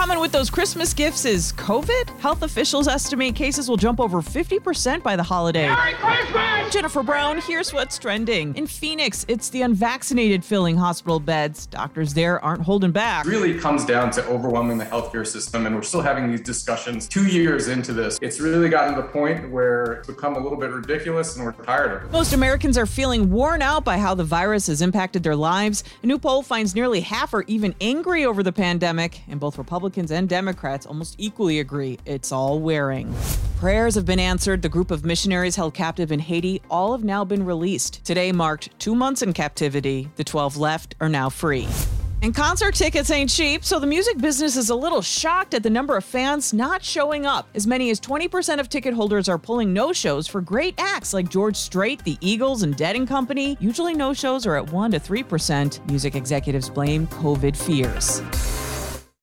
Coming with those Christmas gifts is COVID. Health officials estimate cases will jump over 50% by the holiday. Merry Christmas! Jennifer Brown, here's what's trending. In Phoenix, it's the unvaccinated filling hospital beds. Doctors there aren't holding back. really comes down to overwhelming the healthcare system, and we're still having these discussions two years into this. It's really gotten to the point where it's become a little bit ridiculous, and we're tired of it. Most Americans are feeling worn out by how the virus has impacted their lives. A new poll finds nearly half are even angry over the pandemic, and both Republicans and Democrats almost equally agree it's all wearing. Prayers have been answered. The group of missionaries held captive in Haiti all have now been released. Today marked two months in captivity. The 12 left are now free. And concert tickets ain't cheap, so the music business is a little shocked at the number of fans not showing up. As many as 20% of ticket holders are pulling no shows for great acts like George Strait, the Eagles, and Dead and Company. Usually no shows are at 1 to 3%. Music executives blame COVID fears.